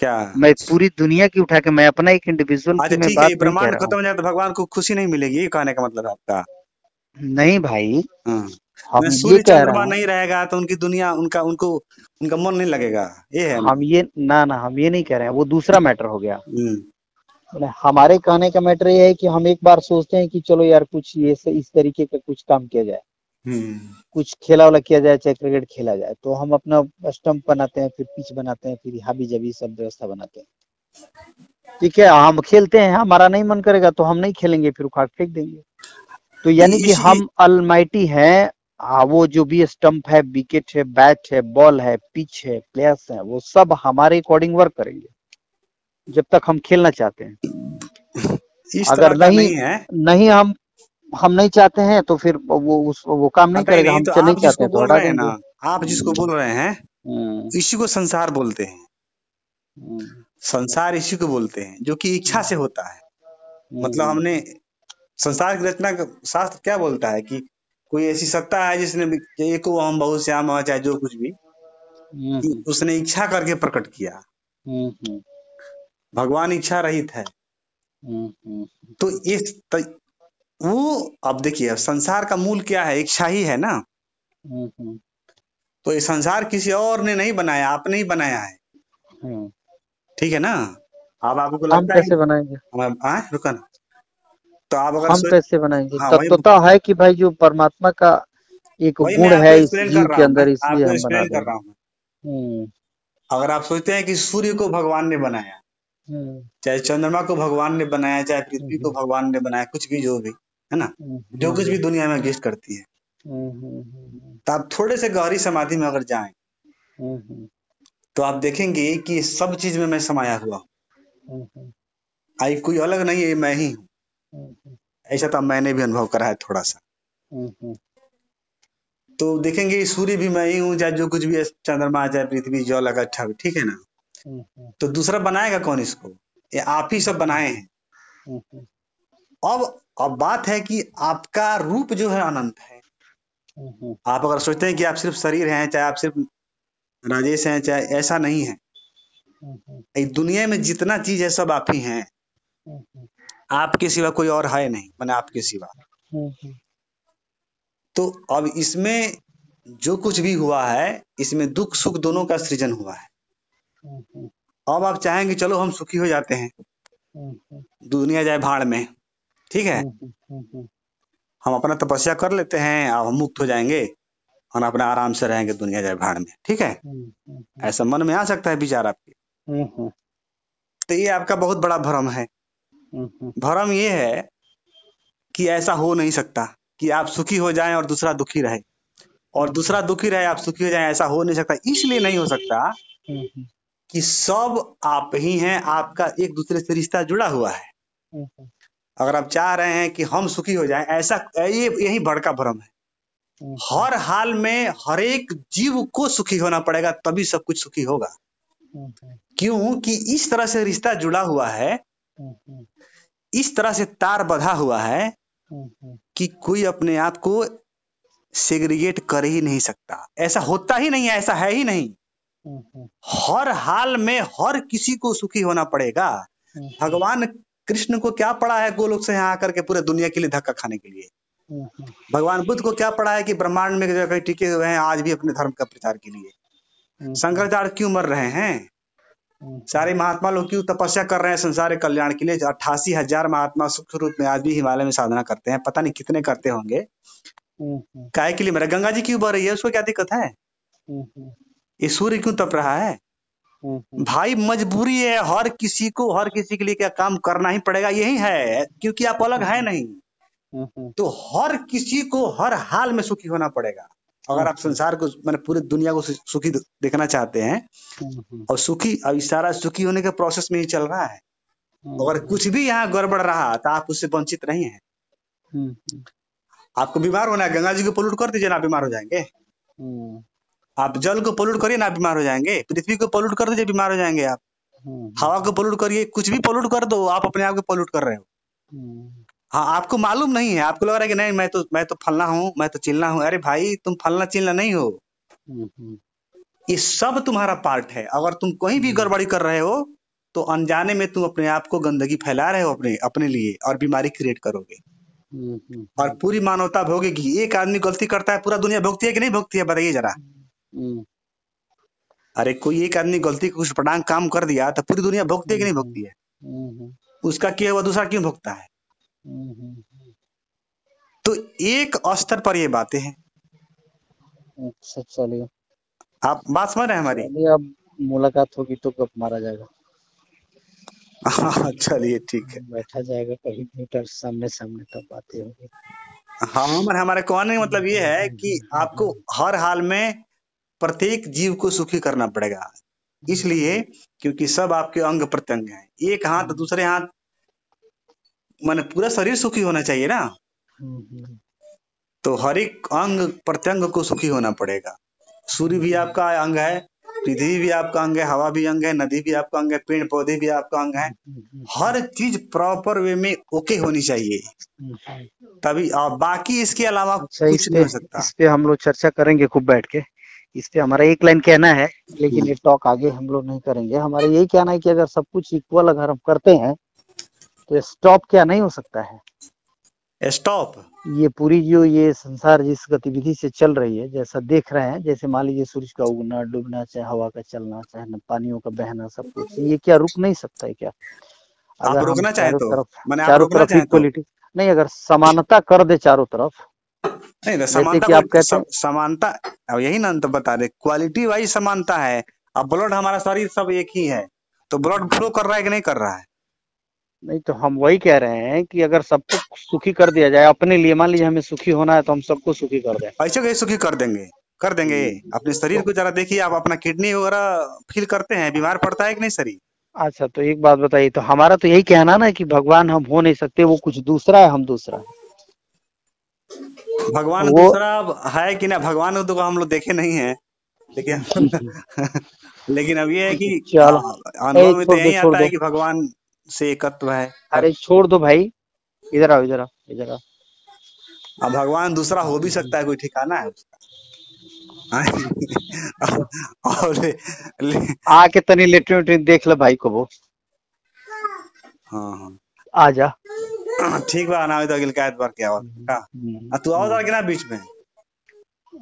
क्या? मैं पूरी दुनिया की उठा के मैं अपना एक इंडिविजुअल अच्छा ठीक है ब्रह्मांड खत्म हो जाए तो भगवान को खुशी नहीं मिलेगी ये कहने का मतलब आपका। नहीं भाई। हाँ। हम ये सूर्य कह चंद्रमा रहा हूँ। नहीं रहेगा तो उनकी दुनिया उनका उनको उनका मन नहीं लगेगा। ये है हम ये ना ना हम ये नहीं कह रहे हैं। वो दूसरा मैटर हो गया। हम्म, हमारे कहने का मैटर ये है कि हम एक बार सोचते हैं कि चलो यार कुछ ये से इस तरीके का कुछ काम किया जाए। हम्म, कुछ खेला वाला किया जाए चाहे क्रिकेट खेला जाए तो हम अपना स्टम्प बनाते हैं फिर पिच बनाते हैं फिर हाबी जबी सब व्यवस्था बनाते हैं। ठीक है हम खेलते हैं हमारा नहीं मन करेगा तो हम नहीं खेलेंगे फिर उखाड़ फेंक देंगे। तो यानी कि हम अलमाइटी हैं वो जो भी स्टंप है विकेट है बैट है बॉल है पिच है प्लेयर्स है वो सब हमारे अकॉर्डिंग वर्क करेंगे। जब तक हम खेलना चाहते हैं। अगर नहीं- नहीं है। नहीं हम हम नहीं चाहते हैं तो फिर वो उस वो काम नहीं करेगा। हम तो नहीं चाहते हैं? तो बोल रहे हैं ना आप जिसको बोल रहे हैं हम्म, इसी को संसार बोलते हैं। हम्म, संसार इसी को बोलते हैं जो कि इच्छा से होता है। मतलब हम्म, हमने संसार की रचना का शास्त्र क्या बोलता है कि कोई ऐसी सत्ता है जिसने एक हम बहुत श्याम हो चाहे जो कुछ भी हम्म, उसने इच्छा करके प्रकट किया। हम्म, हम्म, भगवान इच्छा रहित है। तो इस त, वो अब देखिए संसार का मूल क्या है? इच्छा ही है ना? तो ये संसार किसी और ने नहीं बनाया आपने ही बनाया है। ठीक है ना? अब आपको लगता है कैसे बनाएँगे? हम आ, रुको ना। तो आप अगर हम कैसे बनाएँगे। हाँ, वही- तत्वता है कि भाई जो परमात्मा का एक गुण है इस जीव के अंदर इसलिए हम बना कर रहा हूँ। हम्म, अगर आप सोचते हैं कि सूर्य को भगवान ने बनाया हम्म, चाहे चंद्रमा को भगवान ने बनाया चाहे पृथ्वी को भगवान ने बनाया कुछ भी जो भी है ना? हम्म, जो कुछ भी दुनिया में एग्जिस्ट करती है। हम्म, हम्म, हम्म, तो आप थोड़े से गहरी समाधि में अगर जाएँ हम्म, हम्म, तो आप देखेंगे कि सब चीज़ में मैं समाया हुआ हूँ। हम्म, हम्म, आई कोई अलग नहीं है मैं ही हूँ। हम्म, ऐसा तो मैंने भी अनुभव करा है थोड़ा सा तो देखेंगे सूर्य भी मैं ही हूँ चाहे जो कुछ भी चंद्रमा चाहे पृथ्वी जल भी ठीक है ना? तो दूसरा बनाएगा कौन इसको? ये आप ही सब बनाए हैं। अब अब बात है कि आपका रूप जो है अनंत है। आप अगर सोचते हैं कि आप सिर्फ़ शरीर हैं चाहे आप सिर्फ़ राजेश हैं चाहे ऐसा नहीं है। दुनिया में जितना चीज़ है सब आप ही हैं। आपके सिवा कोई और है नहीं मैंने आपके सिवा। हम्म, हम्म, तो अब इसमें जो कुछ भी हुआ है इसमें दुख सुख दोनों का सृजन हुआ है। हम्म, अब आप चाहेंगे चलो हम सुखी हो जाते हैं। दुनिया जाए भाड़ में ठीक है? हम अपना तपस्या कर लेते हैं अब हम मुक्त हो जाएँगे और अपना आराम से रहेंगे दुनिया जाए भाड़ में ठीक है? ऐसा मन में आ सकता है विचार आपके। तो ये आपका बहुत बड़ा भ्रम है। हम्म, ये है कि ऐसा हो नहीं सकता कि आप सुखी हो जाएँ और दूसरा दुखी रहे। और दूसरा दुखी रहे आप सुखी हो जाएँ ऐसा हो नहीं सकता। इसलिए नहीं हो सकता कि सब आप ही हैं आपका एक दूसरे से रिश्ता जुड़ा हुआ है। अगर आप चाह रहे हैं कि हम सुखी हो जाएँ ऐसा ये यही बड़का भ्रम है। हर हाल में हर एक जीव को सुखी होना पड़ेगा तभी सब कुछ सुखी होगा। हम्म, हम्म, क्यों? कि इस तरह से रिश्ता जुड़ा हुआ है इस तरह से तार बधा हुआ है कि कोई अपने आप को सेग्रीगेट कर ही नहीं सकता। ऐसा होता ही नहीं है, ऐसा है ही नहीं। हर हाल में हर किसी को सुखी होना पड़ेगा। भगवान कृष्ण को क्या पड़ा है गोलोक से यहाँ आकर के पूरे दुनिया के लिए धक्का खाने के लिए? भगवान बुद्ध को क्या पड़ा है कि ब्रह्मांड में जगह टिके हुए हैं, आज भी अपने धर्म का प्रचार के लिए? शंकराचार्य क्यों मर रहे हैं? सारे महात्मा लोग क्यों तपस्या कर रहे हैं? संसार के कल्याण के लिए अट्ठासी हज़ार महात्मा सूक्ष्म रूप में आज भी हिमालय में साधना करते हैं। पता नहीं कितने करते होंगे। हम्म, हम्म, काय के लिए? मेरा गंगा जी क्यों बह रही है? उसको क्या दिक्कत है? हम्म, ये सूर्य क्यों तप रहा है? भाई मजबूरी है। हर किसी को हर किसी के लिए क्या काम करना ही पड़ेगा? यही है क्योंकि आप अलग है नहीं। तो हर किसी को हर हाल में सुखी होना पड़ेगा। अगर आप संसार को मैंने पूरी दुनिया को सुखी देखना चाहते हैं हम्म, हम्म, और सुखी अब सारा सुखी होने के प्रोसेस में ही चल रहा है। हम्म, अगर कुछ भी यहाँ गड़बड़ रहा तो आप उससे वंचित नहीं है। हम्म, हम्म, आपको बीमार होना है गंगा जी को पोल्यूट कर दीजिए ना बीमार हो जाएँगे। हम्म, आप जल को पोल्यूट करिए ना बीमार हो जाएँगे। पृथ्वी को पोल्यूट कर दीजिए बीमार हो जाएँगे आप। हम्म, हवा को पोल्यूट करिए कुछ भी पोल्यूट कर दो आप अपने आप को पोल्यूट कर रहे हो। हम्म, हाँ आपको मालूम नहीं है। आपको लग रहा है कि नहीं मैं तो मैं तो फलना हूँ मैं तो चिल्ला हूँ। अरे भाई तुम फलना चिल्ला नहीं हो। हम्म, हम्म, ये सब तुम्हारा पार्ट है। अगर तुम कहीं भी गड़बड़ी कर रहे हो तो अनजाने में तुम अपने आप को गंदगी फैला रहे हो अपने अपने लिए और बीमारी क्रिएट करोगे। हम्म, हम्म, और पूरी मानवता भोगेगी एक आदमी गलती करता है पूरा दुनिया भोगती है कि नहीं भोगती है बताइए जरा। हम्म, अरे कोई एक आदमी गलती कुछ पटांग काम कर दिया तो पूरी दुनिया भोगती है कि नहीं भोगती है? हम्म, हम्म, उसका किया हुआ दूसरा क्यों भोगता है? हम्म, हम्म, तो एक स्तर पर ये बातें हैं। अच्छा चलिए। आप बात समझ रहे हैं हमारी? अब मुलाकात होगी तो कब मारा जाएगा। हाँ चलिए ठीक है। बैठा जाएगा कभी मीटर सामने सामने तब बातें होगी। हाँ हमारे हमारे कहने का मतलब ये है कि आपको हर हाल में प्रत्येक जीव को सुखी करना पड़ेगा। इसलिए क्योंकि सब आपके अंग प्रत्यंग हैं। एक हाथ दूसरे हाथ माने पूरा शरीर सुखी होना चाहिए ना? तो हर एक अंग प्रत्यंग को सुखी होना पड़ेगा। सूर्य भी आपका अंग है पृथ्वी भी आपका अंग है हवा भी अंग है नदी भी आपका अंग है पेड़ पौधे भी आपका अंग है। हर चीज़ प्रॉपर वे में ओके होनी चाहिए। तभी और बाकी इसके अलावा अच्छा कुछ नहीं हो सकता। इस पे हम लोग चर्चा करेंगे खूब बैठ के। इस पे हमारा एक लाइन कहना है लेकिन ये टॉक आगे हम लोग नहीं करेंगे। हमारा यही कहना है कि अगर सब कुछ इक्वल अगर हम करते हैं तो स्टॉप क्या नहीं हो सकता है? स्टॉप ये पूरी जो ये संसार जिस गतिविधि से चल रही है जैसा देख रहे हैं जैसे मान लीजिए सूरज का उगना डूबना चाहे हवा का चलना चाहे न पानियों का बहना सब कुछ ये क्या रुक नहीं सकता है क्या? आप रोकना चाहें तो। तरफ़ चारों तरफ़ तो। इक्वलिटी नहीं अगर समानता कर दे चारों तरफ़ नहीं तो समानता कि आप कहते हैं समानता अब यही ना तो बता दे क्वालिटी वाइज समानता है। अब ब्लड हमारा शरीर सब एक ही है तो ब्लड फ्लो कर रहा है कि नहीं कर रहा है? नहीं तो हम वही कह रहे हैं कि अगर सबको सुखी कर दिया जाए अपने लिए मान लीजिए हमें सुखी होना है तो हम सबको सुखी कर दें। ऐसे कैसे सुखी कर देंगे? कर देंगे। अपने शरीर को जरा देखिए आप अपना किडनी वगैरह फील करते हैं बीमार पड़ता है कि नहीं शरीर? अच्छा तो एक बात बताइए तो हमारा तो यही कहना ना कि भगवान हम हो नहीं सकते वो कुछ दूसरा है हम दूसरा है। भगवान वो दूसरा है कि ना? भगवान को तो हम लोग देखे नहीं है। लेकिन लेकिन अब ये है कि चलो। अनुभव में तो यही आता है कि भगवान से एकत्व है। अरे छोड़ दो भाई। इधर आओ इधर आओ इधर आओ। अब भगवान दूसरा हो भी सकता है कोई ठिकाना है हाँ? और ले, ले, आके तनी लेटरिन वेटरिन देख ले भाई को वो। हाँ हाँ। आ जा। ठीक बा ना तो अगिल कायत बार क्या हुआ का। तू आओ। कि ना बीच में?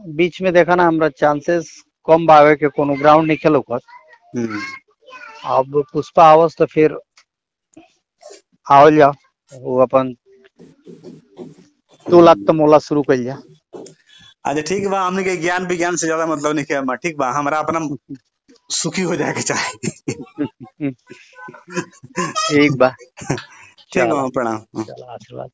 बीच में देखा ना हमरा चांसेस कम बावे के कोनो ग्राउंड नहीं खेलो कर। हम्म। अब पुष्पा आवस तो फिर आवल जा वो अपन दो लाख तो मोला शुरू कर जा अच्छा ठीक बा. हमने के ज्ञान विज्ञान से ज़्यादा मतलब नहीं किया ठीक बा. हमरा अपना सुखी हो जाए के चाहे. ठीक बा. ठीक बा प्रणाम. चला आशीर्वाद.